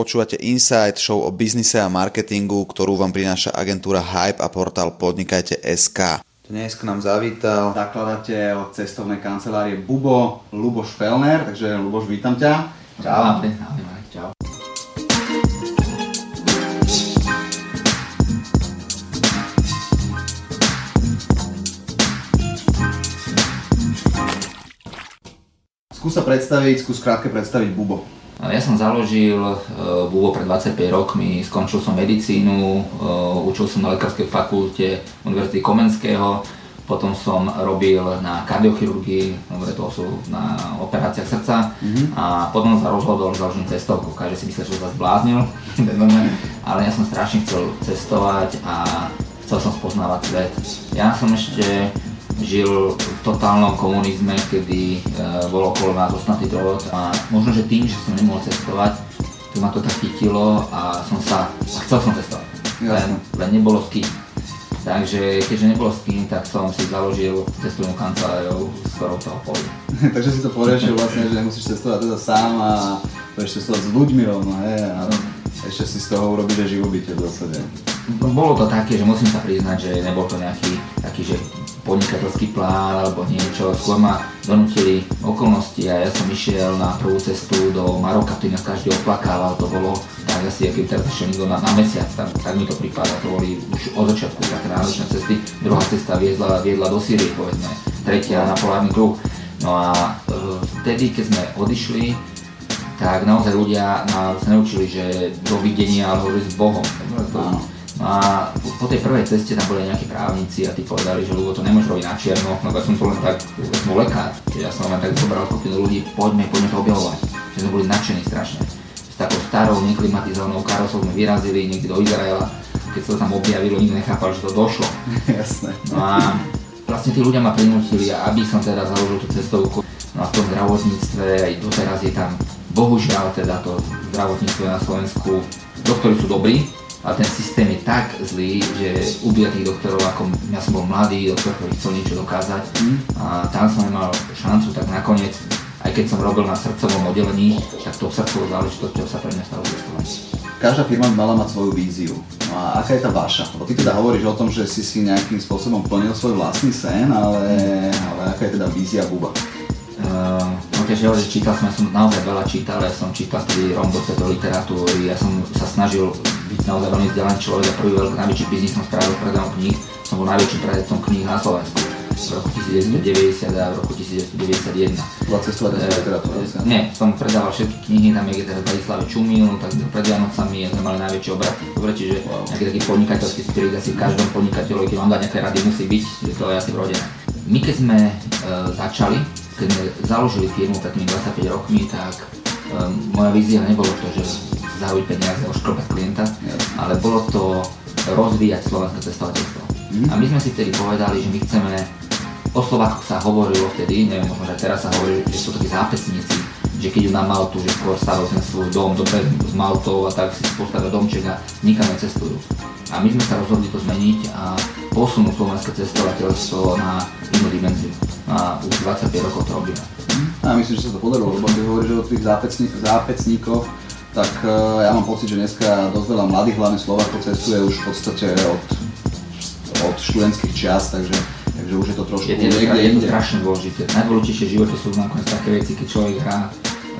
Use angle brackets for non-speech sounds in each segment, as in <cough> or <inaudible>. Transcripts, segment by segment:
Počúvate Insight, show o biznise a marketingu, ktorú vám prináša agentúra Hype a portál Podnikajte.sk. Dnes k nám zavítal zakladateľ cestovnej kancelárie Bubo, Luboš Felner, takže Luboš, vítam ťa. Čau. Čau. Skús sa predstaviť, skús krátke predstaviť Bubo. Ja som založil uh, Bubo pred 25 rokmi, skončil som medicínu, uh, učil som na lekárskej fakulte Univerzity Komenského, potom som robil na kardiochirurgii, dobre to sú na operáciách srdca mm-hmm. a potom sa rozhodol, že založím cestovku. Každý si myslel, že sa zbláznil, <laughs> ale ja som strašne chcel cestovať a chcel som spoznávať svet. Ja som ešte žil v totálnom komunizme, kedy e, bol okolo nás osnatý drôt a možno, že tým, že som nemohol cestovať, to ma to tak chytilo a som sa, a chcel som cestovať, len, len nebolo s kým. Takže keďže nebolo s kým, tak som si založil cestovnú kanceláriu skoro toho poli. <laughs> Takže si to poriešil vlastne, že nemusíš cestovať teda sám a budeš cestovať s ľuďmi rovno, hej? A ešte si z toho urobíš živobytie v zásade. No, bolo to také, že musím sa priznať, že nebol to nejaký taký, že podnikateľský plán alebo niečo, skôr ma donútili okolnosti a ja som išiel na prvú cestu do Maroka, ktorý nás každý oplakával, to bolo tak asi, aký teraz išiel niekto na, na mesiac, tak, tak mi to prípada, to boli už od začiatku také náročné cesty, druhá cesta viedla, viedla do Sýrie, povedzme, tretia na polárny kruh. No a e, vtedy, keď sme odišli, tak naozaj ľudia nás neučili, že dovidenia, ale hovorili s Bohom. No a po tej prvej ceste tam boli nejakí právnici a tí povedali, že ľudia to nemôžu robiť na čierno, no tak som to len tak, ja som lekár, ja som len tak zobral skupinu ľudí, poďme, poďme to objavovať. Že sme boli nadšení strašne. S takou starou, neklimatizovanou karosou sme vyrazili niekde do Izraela, keď sa to tam objavilo, nikto nechápal, že to došlo. <laughs> Jasné. No a vlastne tí ľudia ma prinútili, aby som teda založil tú cestovku. No a v tom zdravotníctve aj doteraz je tam, bohužiaľ teda to zdravotníctvo na Slovensku, doktori sú dobrí, a ten systém je tak zlý, že ubíja tých doktorov, ako ja som bol mladý doktor, ktorý chcel niečo dokázať mm. a tam som nemal šancu, tak nakoniec, aj keď som robil na srdcovom oddelení, tak to srdcovou záležitosťou sa pre mňa stalo testovať. Každá firma by mala mať svoju víziu. No a aká je tá vaša? Lebo ty teda hovoríš o tom, že si si nejakým spôsobom plnil svoj vlastný sen, ale, ale aká je teda vízia Buba? Uh, no keďže hovoríš, čítal som, ja som naozaj veľa čítal, ja som čítal vtedy rom do literatúry, ja som sa snažil naozaj veľmi vzdelaný človek a prvý veľký najväčší biznis som spravil predajom kníh, som bol najväčším predajcom kníh na Slovensku v roku 1990 a v roku 1991. Bola cestovateľská literatúra? Nie, som predával všetky knihy, tam je teraz Vladislav Čumil, tak pred Vianocami sme mali najväčšie obraty. Dobre, čiže nejaký taký podnikateľský spirit asi v každom podnikateľovi, keď vám dá nejaké rady, musí byť, že to je asi vrodené. My keď sme e, začali, keď sme založili firmu pred tými 25 rokmi, tak um, moja vízia nebolo to, že zahojiť peniaze, ošklopať klienta, ale bolo to rozvíjať slovenské cestovateľstvo. Mm. A my sme si vtedy povedali, že my chceme, o Slovákoch sa hovorilo vtedy, neviem, možno že teraz sa hovorí, že sú takí zápecníci, že keď ju na Maltu, že skôr stavil ten svoj dom dobre s Maltou a tak si postavil domček a nikam necestujú. A my sme sa rozhodli to zmeniť a posunúť slovenské cestovateľstvo na inú dimenziu a už 25 rokov to robíme. A myslím, že sa to podarilo, lebo ty hovoríš o tých zápecníkoch, tak uh, ja mám pocit, že dneska dosť veľa mladých, hlavne Slovákov, cestuje už v podstate od, od študentských čias, takže, takže už je to trošku je, je, niekde je, to strašne dôležité. Najdôležitejšie v živote sú nakoniec také veci, keď človek hrá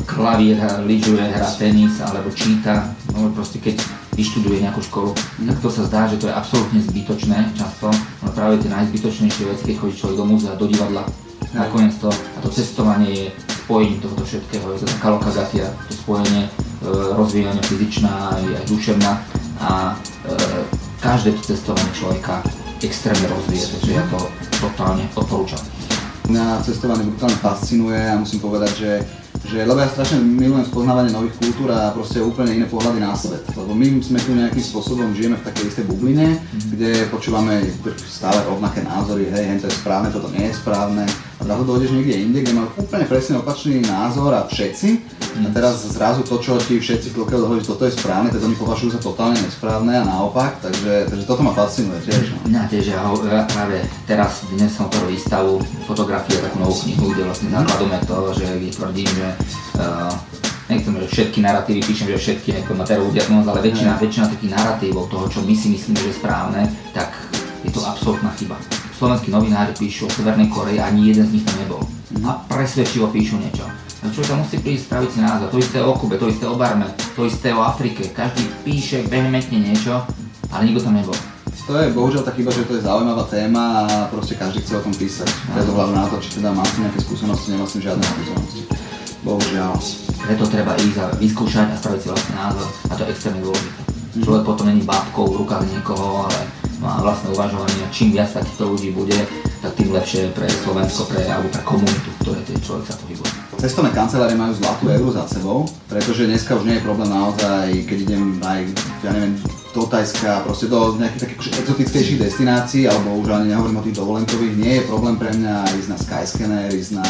klavír, lyžuje, hrá tenis alebo číta, no proste keď vyštuduje nejakú školu, mm. tak to sa zdá, že to je absolútne zbytočné často, no práve tie najzbytočnejšie veci, keď chodí človek do múzea, do divadla, nakoniec to, a to cestovanie je spojením tohoto všetkého, je to taká lokagatia, to spojenie, e, rozvíjanie fyzičná aj, aj duševná a e, každé to cestovanie človeka extrémne rozvíje, takže ja to totálne odporúčam. Mňa cestovanie brutálne fascinuje a musím povedať, že že, lebo ja strašne milujem spoznávanie nových kultúr a proste úplne iné pohľady na svet. Lebo my sme tu nejakým spôsobom žijeme v takej istej bubline, mm-hmm. kde počúvame stále rovnaké názory, hej, hej, to je správne, toto nie je správne. A zrazu dojdeš niekde inde, kde majú úplne presne opačný názor a všetci. A teraz zrazu to, čo ti všetci klokajú hovorí, že toto je správne, tak oni považujú za totálne nesprávne a naopak, takže, takže toto ma fascinuje tiež. No. Mňa tiež, ja, ja práve teraz dnes som prvú výstavu fotografie, takú novú knihu, kde vlastne základom je to, že tvrdím, že uh, nechcem, že všetky narratívy píšem, že všetky na terú diagnoz, ale väčšina, väčšina takých narratívov toho, čo my si myslíme, že je správne, tak je to absolútna chyba. Slovenskí novinári píšu o Severnej Koreji, ani jeden z nich tam nebol. A presvedčivo píšu niečo. A človek tam musí prísť, spraviť si názor. To isté o Kube, to isté o Barme, to isté o Afrike. Každý píše vehementne niečo, ale nikto tam nebol. To je bohužiaľ tá chyba, že to je zaujímavá téma a proste každý chce o tom písať. Bez ohľadu na to, či teda mám nejaké skúsenosti, nemám s tým žiadne skúsenosti. Bohužiaľ. Preto treba ísť a vyskúšať a spraviť si vlastný názor a to je extrémne dôležité. Mhm. Človek potom není bábkou v rukách niekoho, ale má vlastné uvažovanie. Čím viac takýchto ľudí bude, tak tým lepšie pre Slovensko, pre, alebo pre komunitu, v ktorej človek sa pohybuje. Cestovné kancelárie majú zlatú éru za sebou, pretože dneska už nie je problém naozaj, keď idem aj, ja neviem, do Tajska, proste do nejakých takých akože exotickejších destinácií, alebo už ani nehovorím o tých dovolenkových, nie je problém pre mňa ísť na Skyscanner, ísť na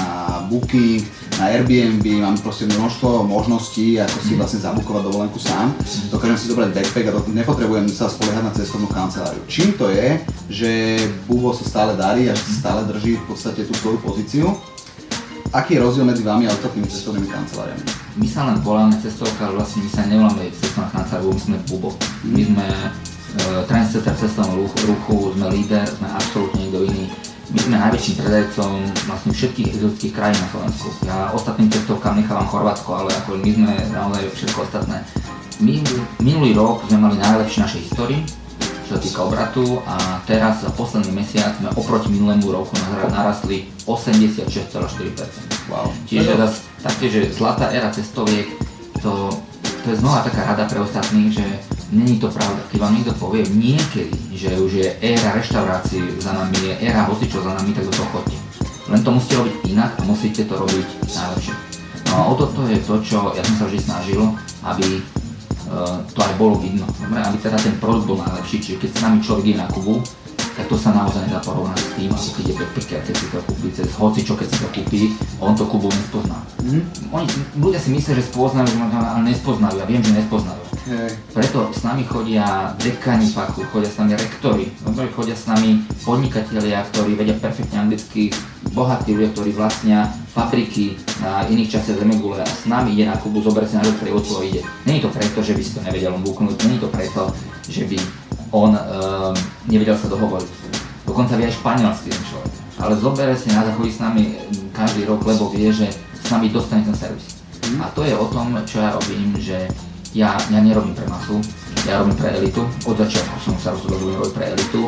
Booking, na Airbnb, mám proste množstvo možností, ako si vlastne zabukovať dovolenku sám. Dokážem si zobrať backpack a nepotrebujem sa spoliehať na cestovnú kanceláriu. Čím to je, že Bubo sa stále darí a stále drží v podstate tú svoju pozíciu? Aký je rozdiel medzi vami a ostatnými cestovnými kanceláriami? My sa len voláme cestovka, ale vlastne my sa nevoláme cestovná kancelária, my sme Bubo. My sme uh, trendsetter v cestovnom ruchu, sme líder, sme absolútne niekto iný. My sme najväčším predajcom vlastne všetkých exotických krajín na Slovensku. Ja ostatným cestovkám nechávam Chorvátsko, ale ako my sme naozaj všetko ostatné. My minulý rok sme mali najlepší v našej histórii, čo sa týka obratu a teraz za posledný mesiac sme oproti minulému roku nara- narastli 86,4%. Wow. Čiže také, že zlatá éra cestoviek, to, to je znova taká rada pre ostatných, že není to pravda. Keď vám niekto povie niekedy, že už je éra reštaurácií za nami, je éra hocičo za nami, tak do toho chodte. Len to musíte robiť inak a musíte to robiť najlepšie. No a o toto je to, čo ja som sa vždy snažil, aby to aj bolo vidno. Dobre, aby teda ten produkt bol najlepší, čiže keď s nami človek ide na Kubu, tak to sa naozaj nedá porovnať s tým, ako keď je backpacker, keď si to kúpi cez hoci čo, keď si to kúpi, on to Kubu nespozná. Mhm. Oni, ľudia si myslia, že spoznajú, ale nespoznajú, ja viem, že nespoznajú. Hej. Preto s nami chodia dekani fachu, chodia s nami rektori, dobre, chodia s nami podnikatelia, ktorí vedia perfektne anglicky, bohatí ľudia, ktorí vlastnia fabriky na iných častiach Zemegule a s nami ide na Kubu, zober si na ktorý od toho ide. Není to preto, že by si to nevedel on buknúť, není to preto, že by on um, nevedel sa dohovoriť. Dokonca vie aj španielsky ten človek. Ale zobere si na chodí s nami mm, každý rok, lebo vie, že s nami dostane ten servis. A to je o tom, čo ja robím, že ja, ja nerobím pre masu, ja robím pre elitu. Od začiatku som sa rozhodol, že robiť pre elitu.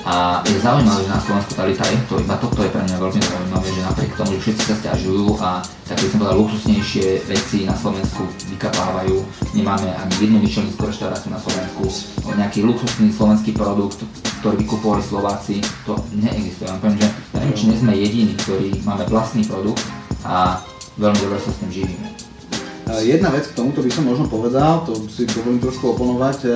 A je zaujímavé, že na Slovensku tá elita je to, iba toto je pre mňa veľmi zaujímavé, že napriek tomu, že všetci sa stiažujú a také som povedal, luxusnejšie veci na Slovensku vykapávajú, nemáme ani jednu myšelnickú reštauráciu na Slovensku, nejaký luxusný slovenský produkt, ktorý vykupovali Slováci, to neexistuje. Ja poviem, že neviem, či nie sme jediní, ktorí máme vlastný produkt a veľmi dobre sa s tým živíme. E, Jedna vec k tomuto by som možno povedal, to si dovolím trošku oponovať. E,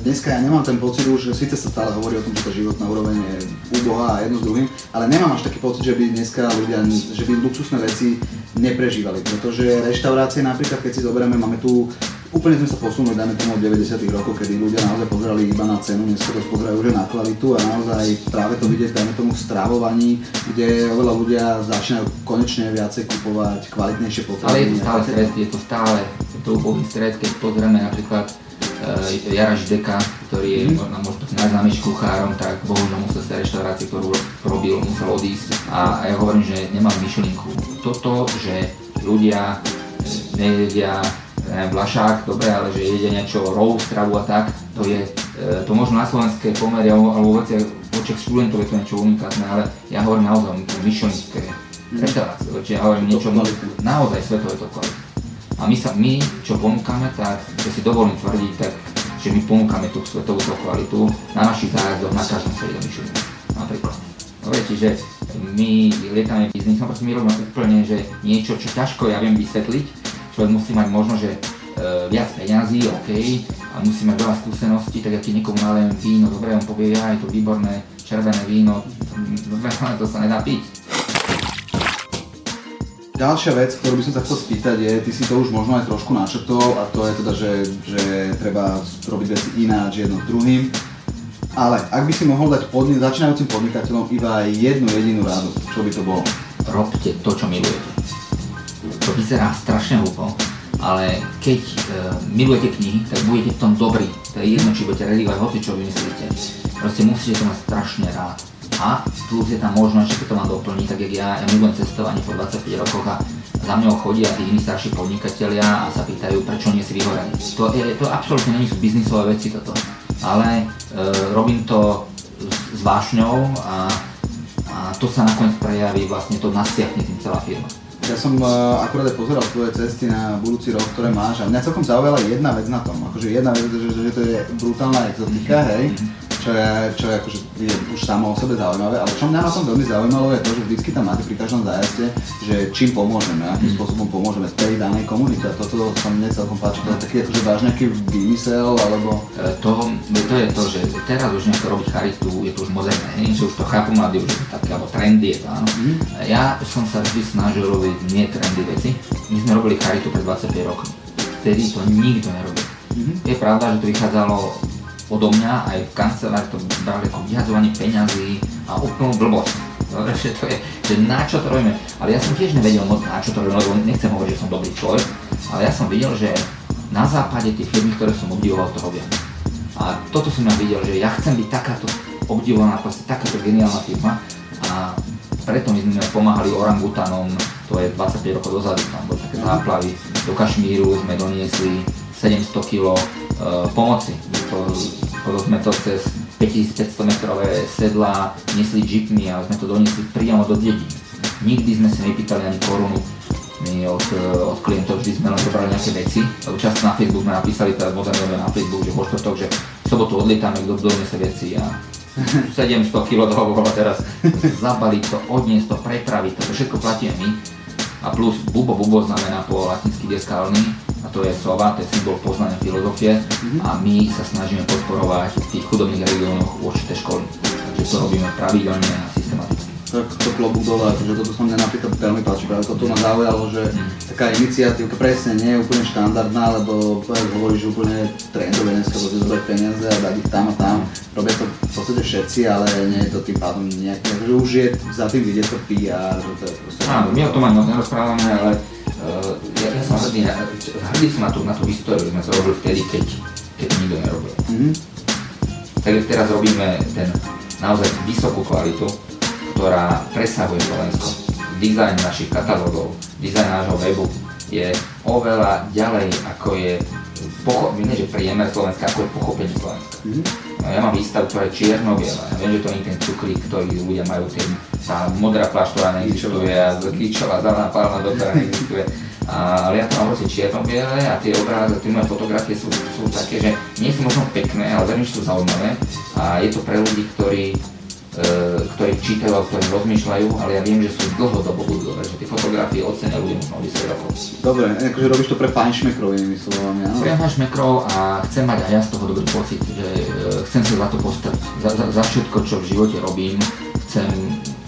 Dneska ja nemám ten pocit už, síce sa stále hovorí o tom, že tá životná úroveň je úbohá a jedno s druhým, ale nemám až taký pocit, že by dneska ľudia, že by luxusné veci neprežívali, pretože reštaurácie napríklad, keď si zoberieme, máme tu Úplne sme sa posunuli, dajme tomu od 90 rokov, kedy ľudia naozaj pozerali iba na cenu, dnes to pozerajú už na kvalitu a naozaj práve to vidieť, dajme tomu v strávovaní, kde oveľa ľudia začínajú konečne viacej kupovať kvalitnejšie potraviny. Ale je to stále stred, je to stále je to úbohý stred, keď pozrieme napríklad uh, Jara Žideka, ktorý je Mhm. možno, možno takým najznámejším kuchárom, tak bohužiaľ musel z tej reštaurácie, ktorú robil, musel odísť. A, a ja hovorím, že nemám myšlienku. Toto, že ľudia e, nejedia neviem, vlašák, dobre, ale že jedia niečo roll, stravu a tak, to je, e, to možno na slovenské pomery alebo, alebo veci, v očiach študentov je to niečo unikátne, ale ja hovorím naozaj o myšlenské reštaurácie, čiže ja hovorím niečo naozaj svetové to kvality. A my, sa, my, čo ponúkame, tak, že si dovolím tvrdiť, tak, že my ponúkame tú svetovú to kvalitu na našich zájazdoch, na každom svete do Michelinu, napríklad. Dobre, čiže my lietame biznisom, proste my robíme úplne, že niečo, čo ťažko ja viem vysvetliť, človek musí mať možno, že e, viac peňazí, OK, a musí mať veľa skúseností, tak keď niekomu nalejem víno, dobre, on povie, ja, je to výborné červené víno, dobre, ale <laughs> to sa nedá piť. Ďalšia vec, ktorú by som sa chcel spýtať je, ty si to už možno aj trošku načrtol a to je teda, že, že treba robiť veci ináč jedno druhým. Ale ak by si mohol dať podni- začínajúcim podnikateľom iba jednu jedinú radu, čo by to bolo? Robte to, čo milujete. To vyzerá strašne hlúpo, ale keď e, milujete knihy, tak budete v tom dobrí. To je jedno, či budete redigovať hoci čo vymyslíte. Proste musíte to mať strašne rád. A plus je tam možnosť, že keď to mám doplniť, tak jak ja, ja milujem cestovanie po 25 rokoch a za mňou chodia tí iní starší podnikatelia a sa pýtajú, prečo nie si vyhorený. To, je, to absolútne nie sú biznisové veci toto. Ale e, robím to s, s vášňou a, a to sa nakoniec prejaví vlastne, to nasiahne tým celá firma. Ja som uh, akurát aj pozeral tvoje cesty na budúci rok, ktoré máš a mňa celkom zaujala jedna vec na tom, akože jedna vec, že, že to je brutálna exotika, hej, mm-hmm čo je, čo je akože je už samo o sebe zaujímavé, ale čo mňa na tom veľmi zaujímalo je to, že vždycky tam máte pri každom zájazde, že čím pomôžeme, akým mm. spôsobom pomôžeme tej danej komunite. A toto sa mne celkom páči, to je taký akože váš nejaký vymysel, alebo... E, to, to je to, že teraz už nejako robiť charitu je to už moderné, že už to chápu mladí, už také, alebo trendy je to, áno. Mm. Ja som sa vždy snažil robiť nie trendy veci. My sme robili charitu pred 25 rokmi. Vtedy to nikto nerobil. Mm-hmm. Je pravda, že to vychádzalo odo mňa aj v kancelárii to brali ako vyhadzovanie peňazí a úplnú blbosť. Že to je, že na čo to robíme. Ale ja som tiež nevedel moc na čo to robíme, lebo nechcem hovoriť, že som dobrý človek, ale ja som videl, že na západe tie firmy, ktoré som obdivoval, to robia. A toto som ja videl, že ja chcem byť takáto obdivovaná, proste takáto geniálna firma a preto my sme pomáhali orangutanom, to je 25 rokov dozadu, tam boli také záplavy, do Kašmíru sme doniesli 700 kg uh, pomoci. To, sme to cez 5500 metrové sedla nesli jeepmi a sme to doniesli priamo do dedín. Nikdy sme si nepýtali ani korunu. My od, uh, od klientov vždy sme len zobrali nejaké veci, lebo často na Facebook sme napísali, teraz modernové na Facebook, že vo štvrtok, že v sobotu odlietame, kto sa veci a 700 kg toho teraz zabaliť to, odniesť to, prepraviť to, to všetko platíme my a plus bubo, bubo znamená po latinsky deskalný, a to je sova, to je symbol poznania filozofie mm-hmm. a my sa snažíme podporovať v tých chudobných regiónoch určité školy. Takže to robíme pravidelne a. Tak to klobúk dole, že toto sa mne napríklad veľmi páči, práve toto ma zaujalo, že taká iniciatívka presne nie je úplne štandardná, lebo hovoríš úplne trendové dneska, budete zobrať peniaze a dať ich tam a tam. Robia to v podstate všetci, ale nie je to tým pádom nejaké, že už je za tým vidieť to PR, že to je proste... Áno, my o tom ani nerozprávame, ale Uh, ja, ja som hrdý, hrdý som na tú, na tú históriu, sme to robili vtedy, keď, keď nikto nerobil. Mm-hmm. Takže teraz robíme ten naozaj vysokú kvalitu, ktorá presahuje Slovensko. Dizajn našich katalógov, dizajn nášho webu je oveľa ďalej, ako je pocho- nie, že priemer Slovenska, ako je pochopenie Slovenska. Mm-hmm. No, ja mám výstavu, ktorá je čierno-biela. Ja viem, že to nie je ten cukrík, ktorý ľudia majú, ten, tá modrá ktorá neexistuje, a klíčová zelená palma, ktorá neexistuje. A, ale ja to mám proste čierno-biele a tie obrazy, tie moje fotografie sú, sú také, že nie sú možno pekné, ale veľmi sú zaujímavé. A je to pre ľudí, ktorí ktorí čítajú a ktorí rozmýšľajú, ale ja viem, že sú dlhodobo budú dobre, že tie fotografie ocenia ľudia možno 10 rokov. Dobre, akože robíš to pre fajnšmekrov, inými slovami, áno? Pre fajnšmekrov a chcem mať aj ja z toho dobrý pocit, že e, chcem sa za to postaviť. Za, za, za všetko, čo v živote robím, chcem,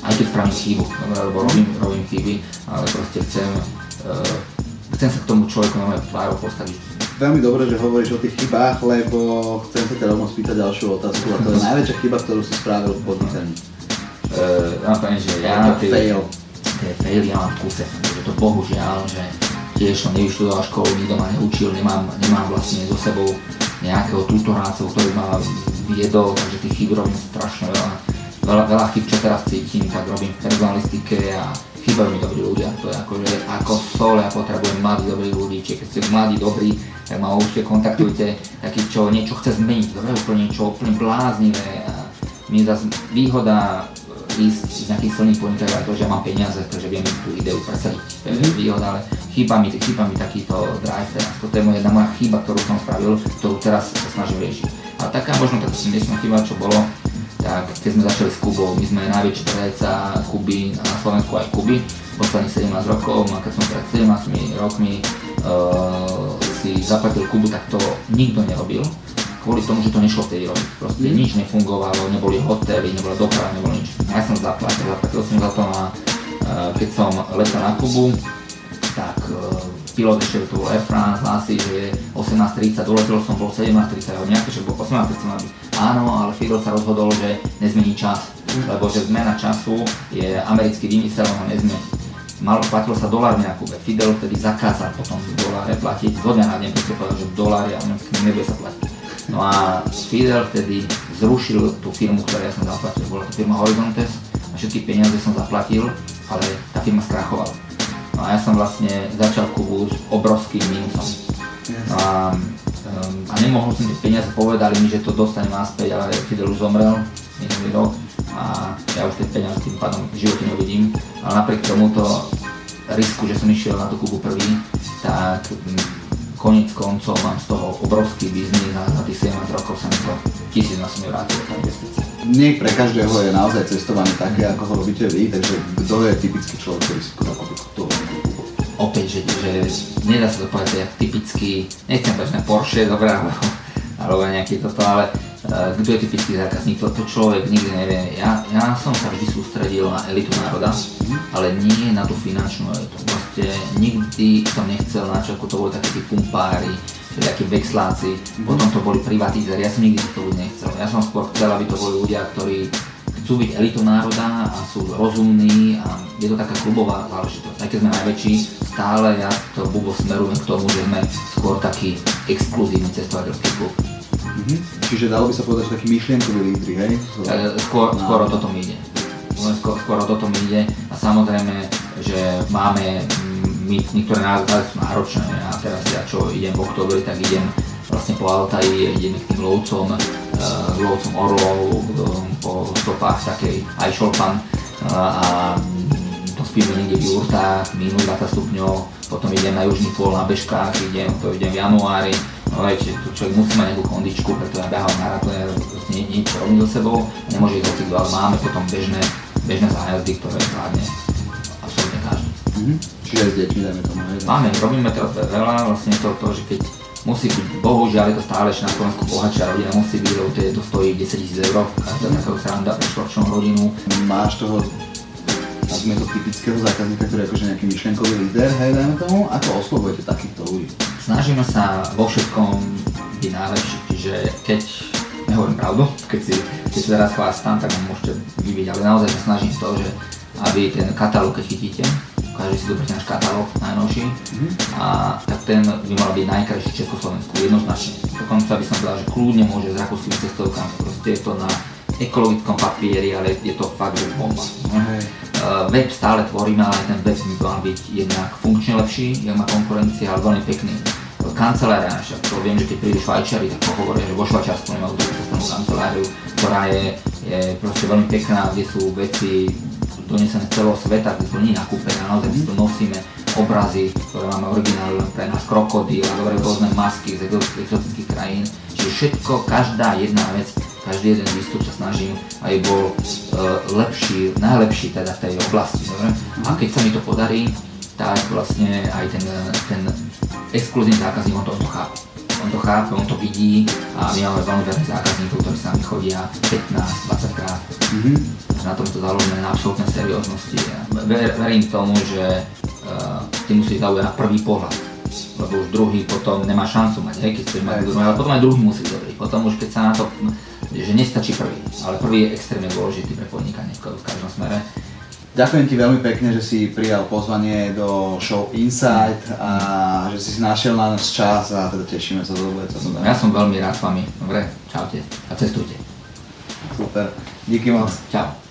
aj keď spravím chybu, lebo robím, robím chyby, ale proste chcem, uh, chcem sa k tomu človeku na moje tvárou postaviť veľmi dobre, že hovoríš o tých chybách, lebo chcem sa ťa rovno spýtať ďalšiu otázku a to je najväčšia chyba, ktorú si spravil v podnikaní. Uh, ja poviem, že ja tie, fail. tie faily ja mám v kuse, že to bohužiaľ, že tiež som nevyštudoval školu, nikto ma neučil, nemám, nemám vlastne so sebou nejakého tutorácov, ktorý ma viedol, takže tých chyb robím strašne veľa. Veľa, veľa chyb, čo teraz cítim, tak robím v personalistike a chýbajú mi dobrí ľudia, to je akože ako sol, ja potrebujem mladých dobrých ľudí, čiže keď ste mladí, dobrí, tak ma určite kontaktujte, taký, čo niečo chce zmeniť, dobre, úplne niečo úplne bláznivé. A mi zase výhoda ísť z nejakých silných podnikateľov to, že mám peniaze, takže viem tú ideu presadiť, to je mm-hmm. výhoda, ale chýba mi, chýba mi takýto drive teraz, toto je moja jedna moja chyba, ktorú som spravil, ktorú teraz sa snažím riešiť. A taká možno taká si chyba, čo bolo, tak keď sme začali s Kubou, my sme najväčší predajca Kuby na Slovensku aj Kuby, posledných 17 rokov, a keď som pred 17 rokmi uh, si zaplatil Kubu, tak to nikto nerobil, kvôli tomu, že to nešlo vtedy robiť. Proste mm. nič nefungovalo, neboli hotely, nebola doprava, nebolo nič. Ja som zaplatil, zaplatil som za to a uh, keď som letel na Kubu, tak uh, ešte to bol Air France, hlási, že je 18.30, doletel som bol 17.30, nejaké, že bol 18.30 Áno, ale Fidel sa rozhodol, že nezmení čas, lebo že zmena času je americký vymysel, ho nezmení. mal, platilo sa dolármi na Kube. Fidel vtedy zakázal potom doláre platiť, zo dňa na deň povedal, že dolári a nebude sa platiť. No a Fidel vtedy zrušil tú firmu, ktorú ja som zaplatil, bola to firma Horizontes a všetky peniaze som zaplatil, ale tá firma skrachovala. No a ja som vlastne začal Kubu s obrovským mínusom. No a, um, a nemohol som tie peniaze, povedali mi, že to dostanem naspäť, ale Fidel už zomrel minulý rok a ja už tie peniaze tým pádom v živote nevidím. Ale napriek tomuto risku, že som išiel na tú Kubu prvý, tak konec koncov mám z toho obrovský biznis a za tých 17 rokov sa mi to tisíc na som vrátil tá. Nie pre každého je naozaj cestovanie také, ako ho robíte vy, takže kto je typický človek, ktorý si Opäť, že, že nedá sa to povedať, jak typický, nechcem povedať, Porsche, dobré, <laughs> alebo, alebo nejaký toto, ale Eh, kto je typický zákazník, to, to človek nikdy nevie. Ja, ja som sa vždy sústredil na elitu národa, ale nie na tú finančnú elitu. Proste nikdy som nechcel na čo, to boli také tí pumpári, takí vexláci, potom to boli privatizéri, ja som nikdy to ľudí nechcel. Ja som skôr chcel, aby to boli ľudia, ktorí chcú byť elitou národa a sú rozumní a je to taká klubová záležitosť. Aj keď sme najväčší, stále ja to bubo smerujem k tomu, že sme skôr taký exkluzívny cestovateľský klub. Mm-hmm. Čiže dalo by sa povedať, že taký myšlienkový lídry, hej? E, skôr, skôr o toto mi ide. Skôr, skôr o toto mi ide a samozrejme, že máme my, niektoré názvy sú náročné a teraz ja čo idem v oktobri, tak idem vlastne po Altaji, idem k tým lovcom, lovcom orlov, po stopách takej aj šolpan a to spíme niekde v jurtách, minus 20 stupňov, potom idem na južný pôl na bežkách, idem, to idem v januári, No viete, tu človek musí mať nejakú kondičku, pretože ja behám maratóne, nie, niečo robím so sebou, nemôže ísť hocikto, ale máme potom bežné, bežné zájazdy, ktoré zvládne absolútne každý. Mm-hmm. Čiže aj s deťmi, dajme tomu. Máme, robíme teraz veľa, vlastne to, to, že keď musí byť, bohužiaľ je to stále ešte na Slovensku bohatšia rodina, musí byť, lebo to stojí 10 000 eur, každá taká sranda pre štvorčnú rodinu. Máš toho nazvime to typického zákazníka, ktorý je akože nejaký myšlenkový líder, hej, dajme tomu, ako oslovujete takýchto ľudí? Snažíme sa vo všetkom byť najlepší, čiže keď nehovorím pravdu, keď si, keď si teraz chvástám, tak môžete vybiť, ale naozaj sa snažím to, že aby ten katalóg, keď chytíte, zoberte náš katalóg najnovší mm-hmm. a tak ten by mal byť najkrajší v Československu, jednoznačne. Dokonca by som povedal, že kľudne môže s rakúskymi cestovkami, proste je to na ekologickom papieri, ale je to fakt, že bomba. Mm-hmm. Uh, web stále tvoríme, ale ten web by mal byť jednak funkčne lepší, jak má konkurencia, ale veľmi pekný. Kancelária naša, to viem, že keď prídu Švajčari, tak hovoria, že vo Švajčiarsku nemajú cestovnú kanceláriu, ktorá je, je proste veľmi pekná, kde sú veci donesené z celého sveta, sú nie nakúpené, naozaj si to nosíme, obrazy, ktoré máme originálne pre nás, krokodíl dobre rôzne masky z exotických krajín. Čiže všetko, každá jedna vec každý jeden výstup sa snažím, aby bol uh, lepší, najlepší teda v tej oblasti. Dobre? A keď sa mi to podarí, tak vlastne aj ten, ten exkluzívny zákazník, on to, on to chápe. On to chápe, on to vidí a my máme veľmi veľa zákazníkov, ktorí sa nami chodia 15-20 krát. Mm-hmm. Na tom to založené na absolútnej serióznosti. Ver, verím tomu, že uh, ty musíš zaujať na prvý pohľad lebo už druhý potom nemá šancu mať, hej, keď chceš mať druhý, ale potom aj druhý musí dobrý. Potom už keď sa na to že nestačí prvý, ale prvý je extrémne dôležitý pre podnikanie v každom smere. Ďakujem ti veľmi pekne, že si prijal pozvanie do show Insight a že si si našiel na nás čas a teda tešíme sa do budúceho. Ja som veľmi rád s vami. Dobre, čaute a cestujte. Super, díky moc. Čau.